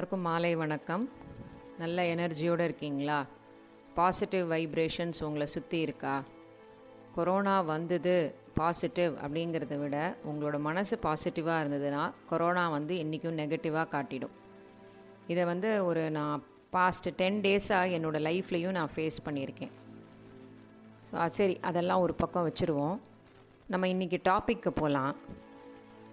எல்லாருக்கும் மாலை வணக்கம். நல்ல எனர்ஜியோடு இருக்கீங்களா? பாசிட்டிவ் வைப்ரேஷன்ஸ் உங்களை சுற்றி இருக்கா? கொரோனா வந்தது பாசிட்டிவ் அப்படிங்கிறத விட உங்களோட மனசு பாசிட்டிவாக இருந்ததுன்னா கொரோனா வந்து என்றைக்கும் நெகட்டிவாக காட்டிடும். இதை வந்து ஒரு நான் பாஸ்ட் டென் டேஸாக என்னோடய லைஃப்லேயும் நான் ஃபேஸ் பண்ணியிருக்கேன். ஸோ சரி அதெல்லாம் ஒரு பக்கம் வச்சுருவோம். நம்ம இன்றைக்கி டாப்பிக்கு போகலாம்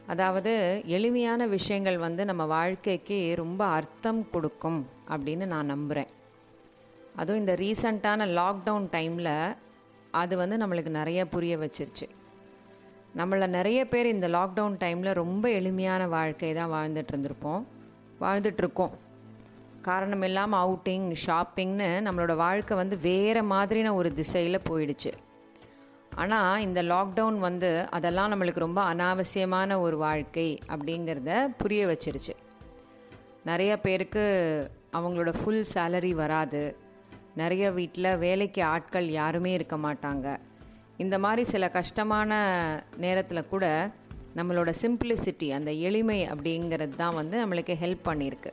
அதாவது எளிமையான விஷயங்கள் வந்து நம்ம வாழ்க்கைக்கு ரொம்ப அர்த்தம் கொடுக்கும் அப்படின்னு நான் நம்புகிறேன் அதுவும் இந்த ரீசண்டான லாக்டவுன் டைமில் அது வந்து நம்மளுக்கு நிறைய புரிய வச்சிருச்சு. நம்மளை நிறைய பேர் இந்த லாக்டவுன் டைமில் ரொம்ப எளிமையான வாழ்க்கை தான் வாழ்ந்துட்டு இருந்திருப்போம். வாழ்ந்துட்டுருக்கோம் காரணம் இல்லாமல் அவுட்டிங் ஷாப்பிங்னு நம்மளோட வாழ்க்கை வந்து வேறு மாதிரின ஒரு திசையில் போயிடுச்சு. ஆனால் இந்த லாக்டவுன் வந்து அதெல்லாம் நம்மளுக்கு ரொம்ப அனாவசியமான ஒரு வாழ்க்கை அப்படிங்கிறத புரிய வச்சிருச்சு. நிறைய பேருக்கு அவங்களோட ஃபுல் சேலரி வராது. நிறைய வீட்டில் வேலைக்கு ஆட்கள் யாருமே இருக்க மாட்டாங்க. இந்த மாதிரி சில கஷ்டமான நேரத்தில் கூட நம்மளோட சிம்பிளிசிட்டி அந்த எளிமை அப்படிங்கிறது தான் வந்து நம்மளுக்கு ஹெல்ப் பண்ணியிருக்கு.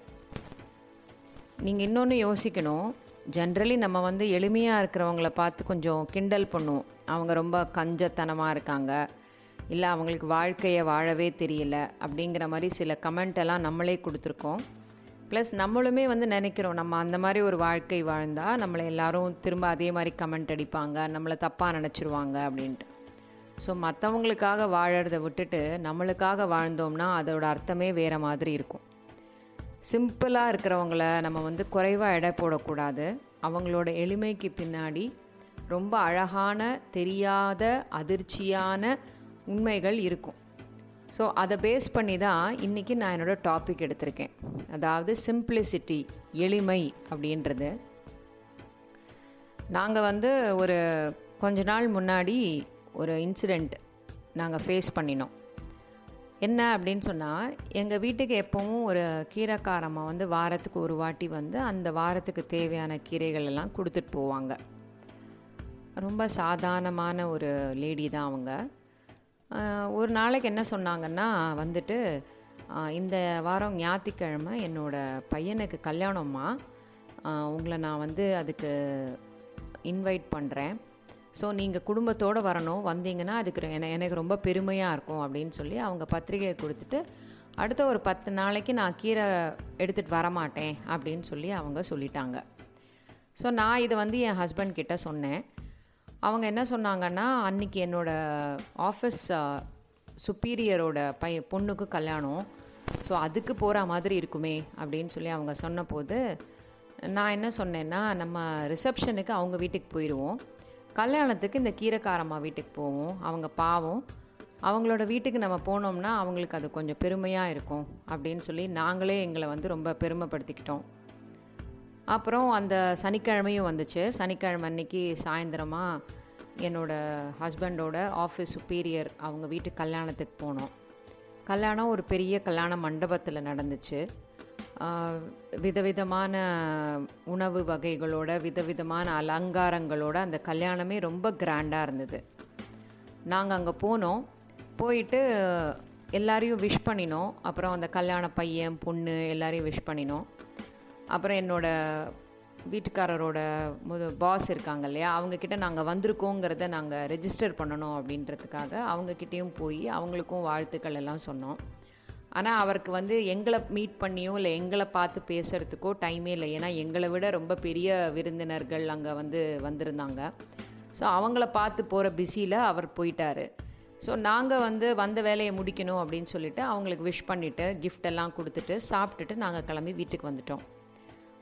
நீங்கள் இன்னொன்று யோசிக்கணும். ஜென்ரலி நம்ம வந்து எளிமையாக இருக்கிறவங்கள பார்த்து கொஞ்சம் கிண்டல் பண்ணுவோம். அவங்க ரொம்ப கஞ்சத்தனமாக இருக்காங்க. இல்லை அவங்களுக்கு வாழ்க்கையை வாழவே தெரியல அப்படிங்கிற மாதிரி சில கமெண்ட் எல்லாம் நம்மளே கொடுத்துருக்கோம். ப்ளஸ் நம்மளுமே வந்து நினைக்கிறோம் நம்ம அந்த மாதிரி ஒரு வாழ்க்கை வாழ்ந்தால் நம்மளை எல்லோரும் திரும்ப அதே மாதிரி கமெண்ட் அடிப்பாங்க நம்மளை தப்பாக நினச்சிருவாங்க அப்படின்ட்டு. ஸோ மற்றவங்களுக்காக வாழறதை விட்டுட்டு நம்மளுக்காக வாழ்ந்தோம்னா அதோட அர்த்தமே வேறு மாதிரி இருக்கும். சிம்பிளாக இருக்கிறவங்கள நம்ம வந்து குறைவாக எடை போடக்கூடாது. அவங்களோட எளிமைக்கு பின்னாடி ரொம்ப அழகான தெரியாத அதிர்ச்சியான உண்மைகள் இருக்கும். ஸோ அதை பேஸ் பண்ணி தான் இன்றைக்கி நான் என்னோடய டாபிக் எடுத்திருக்கேன். அதாவது சிம்பிளிசிட்டி எளிமை அப்படின்றது. நாங்கள் வந்து ஒரு கொஞ்ச நாள் முன்னாடி ஒரு இன்சிடெண்ட் நாங்கள் ஃபேஸ் பண்ணினோம். என்ன அப்படின்னு சொன்னால் எங்கள் வீட்டுக்கு எப்போவும் ஒரு கீரைக்காரம்மா வந்து வாரத்துக்கு ஒரு வாட்டி வந்து அந்த வாரத்துக்கு தேவையான கீரைகள் எல்லாம் கொடுத்துட்டு போவாங்க. ரொம்ப சாதாரணமான ஒரு லேடி தான் அவங்க. ஒரு நாளைக்கு என்ன சொன்னாங்கன்னா வந்துட்டு இந்த வாரம் ஞாயிற்றுக்கிழமை என்னோடய பையனுக்கு கல்யாணம்மா. உங்களை நான் வந்து அதுக்கு இன்வைட் பண்ணுறேன் ஸோ நீங்கள் குடும்பத்தோடு வரணும். வந்தீங்கன்னா அதுக்கு எனக்கு ரொம்ப பெருமையாக இருக்கும் அப்படின்னு சொல்லி அவங்க பத்திரிகையை கொடுத்துட்டு அடுத்த ஒரு பத்து நாளைக்கு நான் கீரை எடுத்துகிட்டு வரமாட்டேன் அப்படின்னு சொல்லி அவங்க சொல்லிட்டாங்க. ஸோ நான் இதை வந்து என் ஹஸ்பண்ட் கிட்ட சொன்னேன். அவங்க என்ன சொன்னாங்கன்னா அன்றைக்கி என்னோடய ஆஃபீஸ் சுப்பீரியரோட பைய பொண்ணுக்கு கல்யாணம். ஸோ அதுக்கு போகிற மாதிரி இருக்குமே அப்படின்னு சொல்லி அவங்க சொன்னபோது நான் என்ன சொன்னேன்னா நம்ம ரிசப்ஷனுக்கு அவங்க வீட்டுக்கு போயிடுவோம் கல்யாணத்துக்கு இந்த கீரைக்காரம்மா வீட்டுக்கு போவோம். அவங்க பாவம். அவங்களோட வீட்டுக்கு நம்ம போனோம்னா அவங்களுக்கு அது கொஞ்சம் பெருமையாக இருக்கும் அப்படின்னு சொல்லி நாங்களே எங்களை வந்து ரொம்ப பெருமைப்படுத்திக்கிட்டோம். அப்புறம் அந்த சனிக்கிழமையும் வந்துச்சு. சனிக்கிழமை அன்னைக்கு சாயந்தரமாக என்னோடய ஹஸ்பண்டோட ஆஃபீஸ் சுப்பீரியர் அவங்க வீட்டு கல்யாணத்துக்கு போனோம். கல்யாணம் ஒரு பெரிய கல்யாண மண்டபத்தில் நடந்துச்சு. விதவிதமான உணவு வகைகளோட விதவிதமான அலங்காரங்களோட அந்த கல்யாணமே ரொம்ப கிராண்டாக இருந்தது. நாங்கள் அங்கே போனோம். போயிட்டு எல்லாரையும் விஷ் பண்ணினோம். அப்புறம் அந்த கல்யாண பையன் பொண்ணு எல்லாரையும் விஷ் பண்ணினோம். அப்புறம் என்னோடய வீட்டுக்காரரோட முது பாஸ் இருக்காங்க இல்லையா அவங்கக்கிட்ட நாங்கள் வந்திருக்கோங்கிறத நாங்கள் ரெஜிஸ்டர் பண்ணணும் அப்படின்றதுக்காக அவங்கக்கிட்டேயும் போய் அவங்களுக்கும் வாழ்த்துக்கள் எல்லாம் சொன்னோம். ஆனால் அவருக்கு வந்து எங்களை மீட் பண்ணியோ இல்லை எங்களை பார்த்து பேசுகிறதுக்கோ டைமே இல்லை. ஏன்னா எங்களை விட ரொம்ப பெரிய விருந்தினர்கள் அங்கே வந்து வந்திருந்தாங்க. ஸோ அவங்கள பார்த்து போகிற பிஸியில் அவர் போயிட்டார். ஸோ நாங்கள் வந்து வந்த வேலையை முடிக்கணும் அப்படின்னு சொல்லிட்டு அவங்களுக்கு விஷ் பண்ணிவிட்டு கிஃப்டெல்லாம் கொடுத்துட்டு சாப்பிட்டுட்டு நாங்கள் கிளம்பி வீட்டுக்கு வந்துட்டோம்.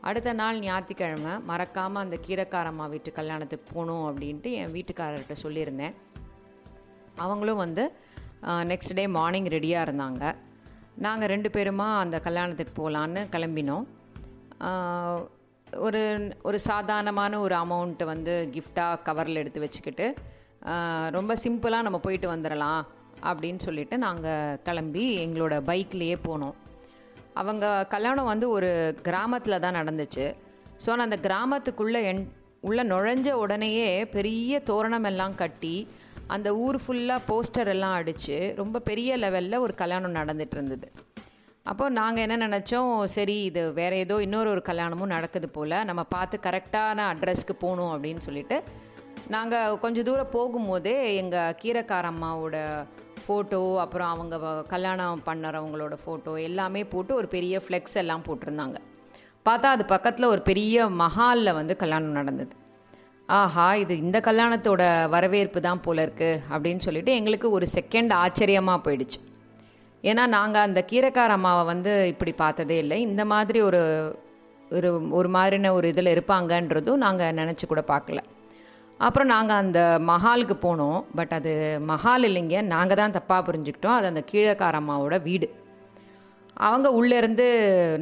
அடுத்த நாள் ஞாயிற்றுக்கிழமை மறக்காமல் அந்த கீரைக்காரம்மா வீட்டு கல்யாணத்துக்கு போகணும் அப்படின்ட்டு என் வீட்டுக்காரர்கிட்ட சொல்லியிருந்தேன். அவங்களும் வந்து நெக்ஸ்ட் டே மார்னிங் ரெடியாக இருந்தாங்க. நாங்கள் ரெண்டு பேருமா அந்த கல்யாணத்துக்கு போகலான்னு கிளம்பினோம். ஒரு ஒரு சாதாரணமான ஒரு அமௌண்ட்டு வந்து கிஃப்டாக கவரில் எடுத்து வச்சுக்கிட்டு ரொம்ப சிம்பிளாக நம்ம போயிட்டு வந்துடலாம் அப்படின்னு சொல்லிட்டு நாங்கள் கிளம்பி எங்களோட பைக்லேயே போனோம். அவங்க கல்யாணம் வந்து ஒரு கிராமத்தில் தான் நடந்துச்சு. ஸோ நான் அந்த கிராமத்துக்குள்ளே என் உள்ளே நுழைஞ்ச உடனேயே பெரிய தோரணம் எல்லாம் கட்டி அந்த ஊர் ஃபுல்லாக போஸ்டர் எல்லாம் அடித்து ரொம்ப பெரிய லெவலில் ஒரு கல்யாணம் நடந்துட்டு இருந்தது. அப்போ நாங்கள் என்ன நினச்சோம் சரி இது வேறு ஏதோ இன்னொரு ஒரு கல்யாணமும் நடக்குது போல் நம்ம பார்த்து கரெக்டான அட்ரஸ்க்கு போகணும் அப்படின்னு சொல்லிட்டு நாங்கள் கொஞ்சம் தூரம் போகும்போதே எங்கள் கீரைக்காரம்மாவோட ஃபோட்டோ அப்புறம் அவங்க கல்யாணம் பண்ணுறவங்களோட ஃபோட்டோ எல்லாமே போட்டு ஒரு பெரிய ஃப்ளெக்ஸ் எல்லாம் போட்டிருந்தாங்க. பார்த்தா அது பக்கத்தில் ஒரு பெரிய மஹாலில் வந்து கல்யாணம் நடந்தது. ஆஹா இது இந்த கல்யாணத்தோட வரவேற்பு தான் போல இருக்கு அப்படின்னு சொல்லிட்டு எங்களுக்கு ஒரு செகண்ட் ஆச்சரியமாக போயிடுச்சு. ஏன்னா நாங்கள் அந்த கீரைக்கார அம்மாவை வந்து இப்படி பார்த்ததே இல்லை. இந்த மாதிரி ஒரு ஒரு ஒரு மாதிரின ஒரு இதில் இருப்பாங்கன்றதும் நாங்கள் நினச்சி கூட பார்க்கல. அப்புறம் நாங்கள் அந்த மஹாலுக்கு போனோம். பட் அது மஹால் இல்லைங்க. நாங்கள் தான் தப்பாக புரிஞ்சுக்கிட்டோம். அது அந்த கீழக்கார அம்மாவோட வீடு. அவங்க உள்ளேருந்து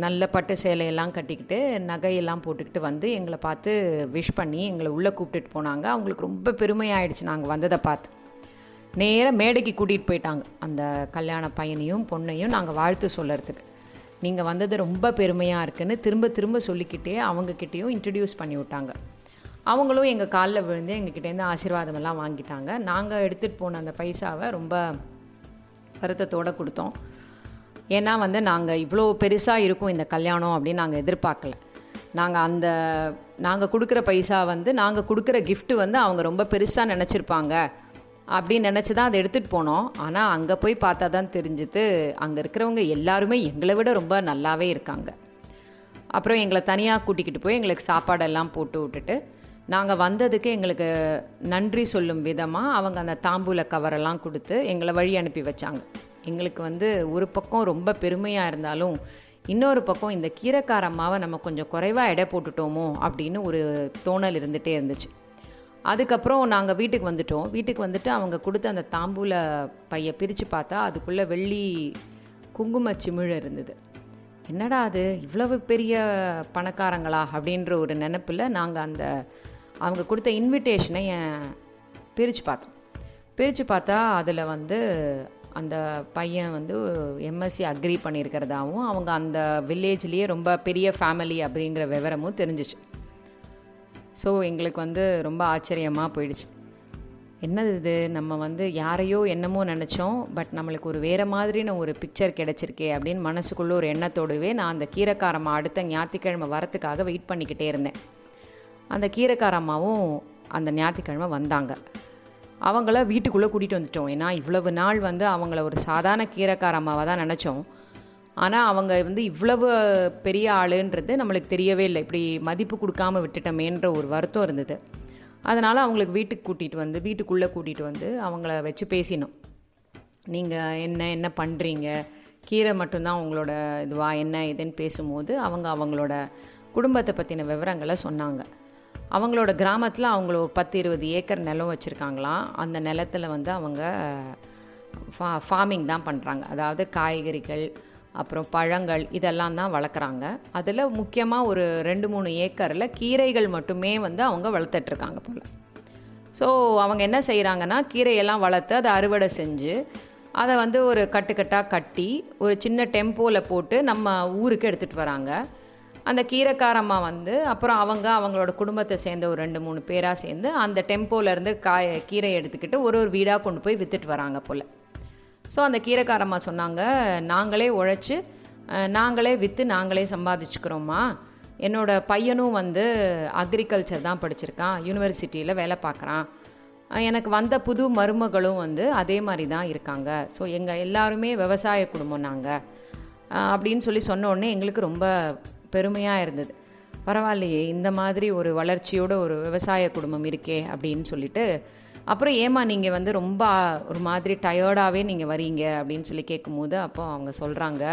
நல்ல பட்டு சேலையெல்லாம் கட்டிக்கிட்டு நகையெல்லாம் போட்டுக்கிட்டு வந்து எங்களை பார்த்து விஷ் பண்ணி எங்களை உள்ளே கூப்பிட்டுட்டு போனாங்க. அவங்களுக்கு ரொம்ப பெருமையாயிடுச்சு. நாங்கள் வந்ததை பார்த்து. நேராக மேடைக்கு கூட்டிகிட்டு போயிட்டாங்க. அந்த கல்யாண பையனையும் பொண்ணையும் நாங்கள் வாழ்த்து சொல்லறதுக்கு. நீங்கள் வந்தது ரொம்ப பெருமையாக இருக்குன்னு திரும்ப திரும்ப சொல்லிக்கிட்டே அவங்கக்கிட்டேயும் இன்ட்ரடியூஸ் பண்ணி விட்டாங்க. அவங்களும் எங்கள் காலில் விழுந்து எங்ககிட்டேருந்து ஆசீர்வாதமெல்லாம் வாங்கிட்டாங்க. நாங்கள் எடுத்துகிட்டு போன அந்த பைசாவை ரொம்ப வருத்தத்தோடு கொடுத்தோம். ஏன்னா வந்து நாங்கள் இவ்வளோ பெருசாக இருக்கும் இந்த கல்யாணம் அப்படின்னு நாங்கள் எதிர்பார்க்கல. நாங்கள் அந்த நாங்கள் கொடுக்குற பைசா வந்து நாங்கள் கொடுக்குற கிஃப்ட்டு வந்து அவங்க ரொம்ப பெருசாக நினச்சிருப்பாங்க அப்படின்னு நினச்சி தான் அதை எடுத்துகிட்டு போனோம். ஆனால் அங்கே போய் பார்த்தா தான் தெரிஞ்சுது அங்கே இருக்கிறவங்க எல்லாருமே எங்களை விட ரொம்ப நல்லாவே இருக்காங்க. அப்புறம் எங்களை தனியாக கூட்டிக்கிட்டு போய் எங்களுக்கு சாப்பாடெல்லாம் போட்டு விட்டுட்டு நாங்கள் வந்ததுக்கு எங்களுக்கு நன்றி சொல்லும் விதமாக அவங்க அந்த தாம்பூல கவரெல்லாம் கொடுத்து எங்களை வழி அனுப்பி வச்சாங்க. எங்களுக்கு வந்து ஒரு பக்கம் ரொம்ப பெருமையாக இருந்தாலும் இன்னொரு பக்கம் இந்த கீரைக்கார நம்ம கொஞ்சம் குறைவாக எடை போட்டுட்டோமோ அப்படின்னு ஒரு தோணல் இருந்துகிட்டே இருந்துச்சு. அதுக்கப்புறம் நாங்கள் வீட்டுக்கு வந்துட்டோம். வீட்டுக்கு வந்துட்டு அவங்க கொடுத்த அந்த தாம்பூல பையை பிரித்து பார்த்தா அதுக்குள்ளே வெள்ளி குங்கும சிமிழ் இருந்தது. என்னடா அது இவ்வளவு பெரிய பணக்காரங்களா அப்படின்ற ஒரு நினப்பில் நாங்கள் அந்த அவங்க கொடுத்த இன்விடேஷனை பிரித்து பார்த்தோம். பிரித்து பார்த்தா அதில் வந்து அந்த பையன் வந்து எம்எஸ்சி அக்ரி பண்ணியிருக்கிறதாவும் அவங்க அந்த வில்லேஜ்லேயே ரொம்ப பெரிய ஃபேமிலி அப்படிங்கிற விவரமும் தெரிஞ்சிச்சு. ஸோ எங்களுக்கு வந்து ரொம்ப ஆச்சரியமாக போயிடுச்சு. என்னது இது? நம்ம வந்து யாரையோ என்னமோ நினச்சோம் பட் நம்மளுக்கு ஒரு வேறு மாதிரின ஒரு பிக்சர் கிடச்சிருக்கே அப்படின்னு மனசுக்குள்ளே ஒரு எண்ணத்தோடவே நான் அந்த கீரைக்காரமாக அடுத்த ஞாயிற்றுக்கிழமை வரத்துக்காக வெயிட் பண்ணிக்கிட்டே இருந்தேன். அந்த கீரைக்கார அம்மாவும் அந்த ஞாயிற்றுக்கிழமை வந்தாங்க. அவங்கள வீட்டுக்குள்ளே கூட்டிகிட்டு வந்துட்டோம். ஏன்னா இவ்வளவு நாள் வந்து அவங்கள ஒரு சாதாரண கீரைக்கார அம்மாவாக தான் நினச்சோம். ஆனால் அவங்க வந்து இவ்வளவு பெரிய ஆளுன்றது நம்மளுக்கு தெரியவே இல்லை. இப்படி மதிப்பு கொடுக்காம விட்டுட்டோமேன்ற ஒரு வருத்தம் இருந்தது. அதனால் அவங்களுக்கு வீட்டுக்கு கூட்டிகிட்டு வந்து வீட்டுக்குள்ளே கூட்டிகிட்டு வந்து அவங்கள வச்சு பேசினோம். நீங்கள் என்ன என்ன பண்ணுறீங்க கீரை மட்டும்தான் உங்களோட இதுவா? என்ன இதுன்னு பேசும்போது அவங்க அவங்களோட குடும்பத்தை பற்றின விவரங்களை சொன்னாங்க. அவங்களோட கிராமத்தில் அவங்கள பத்து இருபது ஏக்கர் நிலம் வச்சுருக்காங்களாம். அந்த நிலத்தில் வந்து அவங்க ஃபா ஃபார்மிங் தான் பண்ணுறாங்க அதாவது காய்கறிகள் அப்புறம் பழங்கள் இதெல்லாம் தான் வளர்க்குறாங்க. அதில் முக்கியமாக ஒரு ரெண்டு மூணு ஏக்கரில் கீரைகள் மட்டுமே வந்து அவங்க வளர்த்துட்ருக்காங்க போல். ஸோ அவங்க என்ன செய்கிறாங்கன்னா கீரையெல்லாம் வளர்த்து அதை அறுவடை செஞ்சு அதை வந்து ஒரு கட்டுக்கட்டாக கட்டி ஒரு சின்ன டெம்போவில் போட்டு நம்ம ஊருக்கு எடுத்துகிட்டு வராங்க. அந்த கீரைக்காரம்மா வந்து அப்புறம் அவங்க அவங்களோட குடும்பத்தை சேர்ந்த ஒரு ரெண்டு மூணு பேராக சேர்ந்து அந்த டெம்போலேருந்து காய கீரை எடுத்துக்கிட்டு ஒரு ஒரு வீடாக கொண்டு போய் விற்றுட்டு வராங்க போல். ஸோ அந்த கீரைக்காரம்மா சொன்னாங்க நாங்களே உழைச்சி நாங்களே விற்று நாங்களே சம்பாதிச்சுக்கிறோம்மா. என்னோடய பையனும் வந்து அக்ரிகல்ச்சர் தான் படிச்சிருக்கான் யூனிவர்சிட்டியில் வேலை பார்க்குறான். எனக்கு வந்த புது மருமகளும் வந்து அதே மாதிரி தான் இருக்காங்க. ஸோ எங்கள் எல்லாருமே விவசாய குடும்பம் நாங்கள் அப்படின்னு சொல்லி சொன்ன உடனே எங்களுக்கு ரொம்ப பெருமையாக இருந்தது. பரவாயில்லையே இந்த மாதிரி ஒரு வளர்ச்சியோட ஒரு விவசாய குடும்பம் இருக்கே அப்படின்னு சொல்லிட்டு அப்புறம் ஏமா நீங்கள் வந்து ரொம்ப ஒரு மாதிரி டயர்டாகவே நீங்கள் வரீங்க அப்படின்னு சொல்லி கேட்கும்போது அப்போ அவங்க சொல்கிறாங்க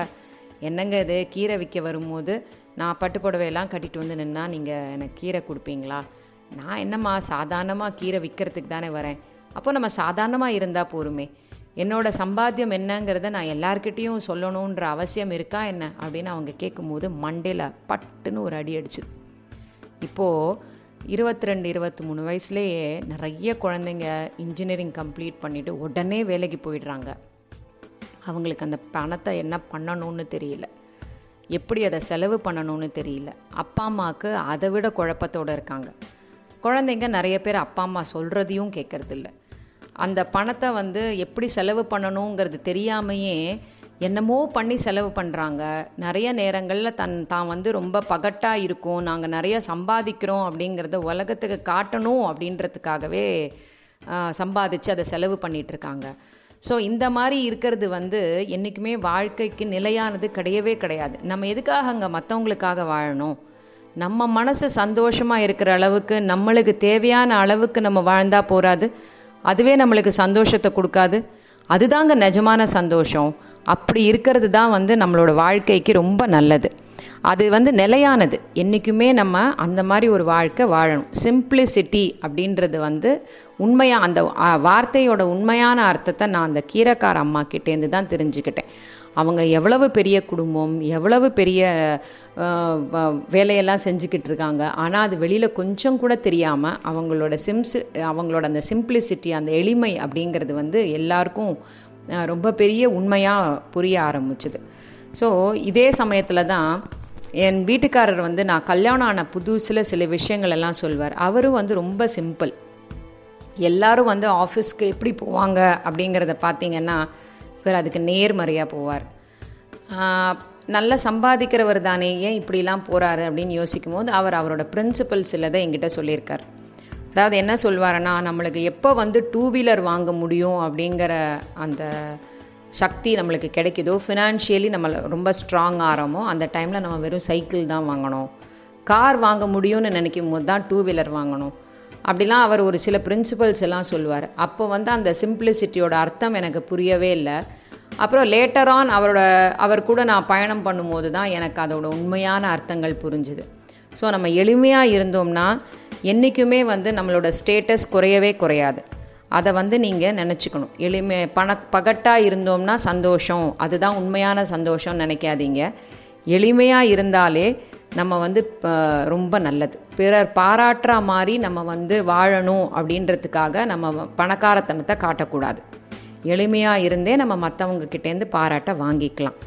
என்னங்க இது? கீரை விற்க வரும்போது நான் பட்டு புடவையெல்லாம் கட்டிட்டு வந்து நின்னா நீங்கள் எனக்கு கீரை கொடுப்பீங்களா? நான் என்னம்மா சாதாரணமாக கீரை விற்கிறதுக்கு தானே வரேன். அப்போ நம்ம சாதாரணமாக இருந்தால் போருமே. என்னோட சம்பாத்தியம் என்னங்கிறத நான் எல்லார்கிட்டேயும் சொல்லணுன்ற அவசியம் இருக்கா என்ன? அப்படின்னு அவங்க கேட்கும்போது மண்டையில் பட்டுன்னு ஒரு அடி அடிச்சுது இப்போது இருபத்தி ரெண்டு இருபத்தி மூணு வயசுலேயே நிறைய குழந்தைங்க இன்ஜினியரிங் கம்ப்ளீட் பண்ணிவிட்டு உடனே வேலைக்கு போயிடுறாங்க. அவங்களுக்கு அந்த பணத்தை என்ன பண்ணணும்னு தெரியல. எப்படி அதை செலவு பண்ணணும்னு தெரியல. அப்பா அம்மாவுக்கு அதை விட குழப்பத்தோடு இருக்காங்க. குழந்தைங்க நிறைய பேர் அப்பா அம்மா சொல்கிறதையும் கேட்கறதில்ல அந்த பணத்தை வந்து எப்படி செலவு பண்ணணுங்கிறது தெரியாமையே என்னமோ பண்ணி செலவு பண்ணுறாங்க நிறைய நேரங்களில் தன் தான் வந்து ரொம்ப பகட்டாக இருக்கும். நாங்கள் நிறைய சம்பாதிக்கிறோம் அப்படிங்கிறத உலகத்துக்கு காட்டணும் அப்படின்றதுக்காகவே சம்பாதிச்சு அதை செலவு பண்ணிகிட்ருக்காங்க ஸோ இந்த மாதிரி இருக்கிறது வந்து என்றைக்குமே வாழ்க்கைக்கு நிலையானது கிடையவே கிடையாது. நம்ம எதுக்காக அங்கே மற்றவங்களுக்காக வாழணும்? நம்ம மனசு சந்தோஷமாக இருக்கிற அளவுக்கு நம்மளுக்கு தேவையான அளவுக்கு நம்ம வாழ்ந்தால் போகாது அதுவே நம்மளுக்கு சந்தோஷத்தை கொடுக்காது. அதுதாங்க நிஜமான சந்தோஷம். அப்படி இருக்கிறது தான் வந்து நம்மளோட வாழ்க்கைக்கு ரொம்ப நல்லது. அது வந்து நிலையானது. என்றைக்குமே நம்ம அந்த மாதிரி ஒரு வாழ்க்கை வாழணும். சிம்பிளிசிட்டி அப்படின்றது வந்து உண்மையாக அந்த வார்த்தையோட உண்மையான அர்த்தத்தை நான் அந்த கீரைக்கார அம்மா கிட்டேருந்து தான் தெரிஞ்சுக்கிட்டேன். அவங்க எவ்வளவு பெரிய குடும்பம் எவ்வளவு பெரிய வேலையெல்லாம் செஞ்சுக்கிட்டு இருக்காங்க. ஆனால் அது வெளியில் கொஞ்சம் கூட தெரியாமல் அவங்களோட சிம்ஸ் அவங்களோட அந்த சிம்பிளிசிட்டி அந்த எளிமை அப்படிங்கிறது வந்து எல்லாருக்கும் ரொம்ப பெரிய உண்மையாக புரிய ஆரம்பிச்சுது. ஸோ இதே சமயத்தில் தான் என் வீட்டுக்காரர் வந்து நான் கல்யாணம் ஆன புதுசில் சில விஷயங்கள் எல்லாம் சொல்வார். அவரும் வந்து ரொம்ப சிம்பிள் எல்லாரும் வந்து ஆஃபீஸ்க்கு எப்படி போவாங்க அப்படிங்கிறத பார்த்தீங்கன்னா இவர் அதுக்கு நேர்மறையாக போவார். நல்லா சம்பாதிக்கிறவர் தானே ஏன் இப்படிலாம் போகிறாரு அப்படின்னு யோசிக்கும் போது அவர் அவரோட பிரின்சிபல் சிலதை என்கிட்ட சொல்லியிருக்கார். அதாவது என்ன சொல்வாருன்னா நம்மளுக்கு எப்போ வந்து டூ வீலர் வாங்க முடியும் அப்படிங்கிற அந்த சக்தி நம்மளுக்கு கிடைக்குதோ ஃபினான்ஷியலி நம்ம ரொம்ப ஸ்ட்ராங் ஆகிறோமோ அந்த டைமில் நம்ம வெறும் சைக்கிள் தான் வாங்கணும். கார் வாங்க முடியும்னு நினைக்கும் போது தான் டூ வீலர் வாங்கணும். அப்படிலாம் அவர் ஒரு சில பிரின்சிபல்ஸ் எல்லாம் சொல்லுவார். அப்போ வந்து அந்த சிம்பிளிசிட்டியோட அர்த்தம் எனக்கு புரியவே இல்லை. அப்புறம் லேட்டர் ஆன் அவரோட அவர் கூட நான் பயணம் பண்ணும்போது தான் எனக்கு அதோட உண்மையான அர்த்தங்கள் புரிஞ்சுது. ஸோ நம்ம எளிமையாக இருந்தோம்னா என்றைக்குமே வந்து நம்மளோட ஸ்டேட்டஸ் குறையவே குறையாது. அதை வந்து நீங்கள் நினச்சிக்கணும். எளிமை பண பகட்டாக இருந்தோம்னா சந்தோஷம். அதுதான் உண்மையான சந்தோஷம்னு நினைக்காதீங்க. எளிமையாக இருந்தாலே நம்ம வந்து ரொம்ப நல்லது. பிறர் பாராட்டுற மாதிரி நம்ம வந்து வாழணும் அப்படின்றதுக்காக நம்ம பணக்காரத்தனத்தை காட்டக்கூடாது. எளிமையாக இருந்தே நம்ம மற்றவங்க கிட்டேருந்து பாராட்ட வாங்கிக்கலாம்.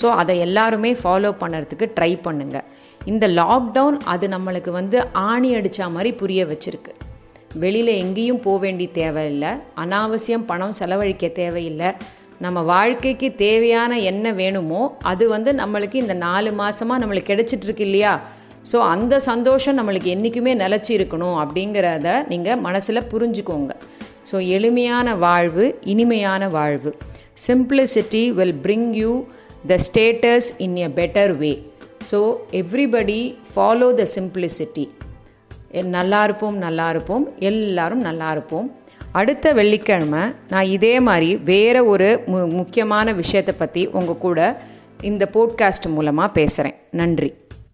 ஸோ அதை எல்லாருமே ஃபாலோ பண்ணுறதுக்கு ட்ரை பண்ணுங்கள் இந்த லாக்டவுன் அது நம்மளுக்கு வந்து ஆணி அடித்த மாதிரி புரிய வச்சுருக்கு. வெளியில் எங்கேயும் போக வேண்டிய தேவையில்லை. அனாவசியம் பணம் செலவழிக்க தேவையில்லை. நம்ம வாழ்க்கைக்கு தேவையான என்ன வேணுமோ அது வந்து நம்மளுக்கு இந்த நாலு மாதமாக நம்மளுக்கு கிடைச்சிட்ருக்கு இல்லையா? ஸோ அந்த சந்தோஷம் நம்மளுக்கு என்றைக்குமே நிலச்சி இருக்கணும் அப்படிங்கிறத நீங்கள் மனசில் புரிஞ்சுக்கோங்க. ஸோ எளிமையான வாழ்வு இனிமையான வாழ்வு. Simplicity will bring you the status in a better way so everybody follow the simplicity நல்லா இருப்போம் நல்லா இருப்போம். எல்லாரும் நல்லா இருப்போம். அடுத்த வெள்ளிக்கிழமை நான் இதே மாதிரி வேறு ஒரு மு முக்கியமான விஷயத்தை பற்றி உங்கள் கூட இந்த போட்காஸ்ட் மூலமாக பேசுகிறேன் நன்றி.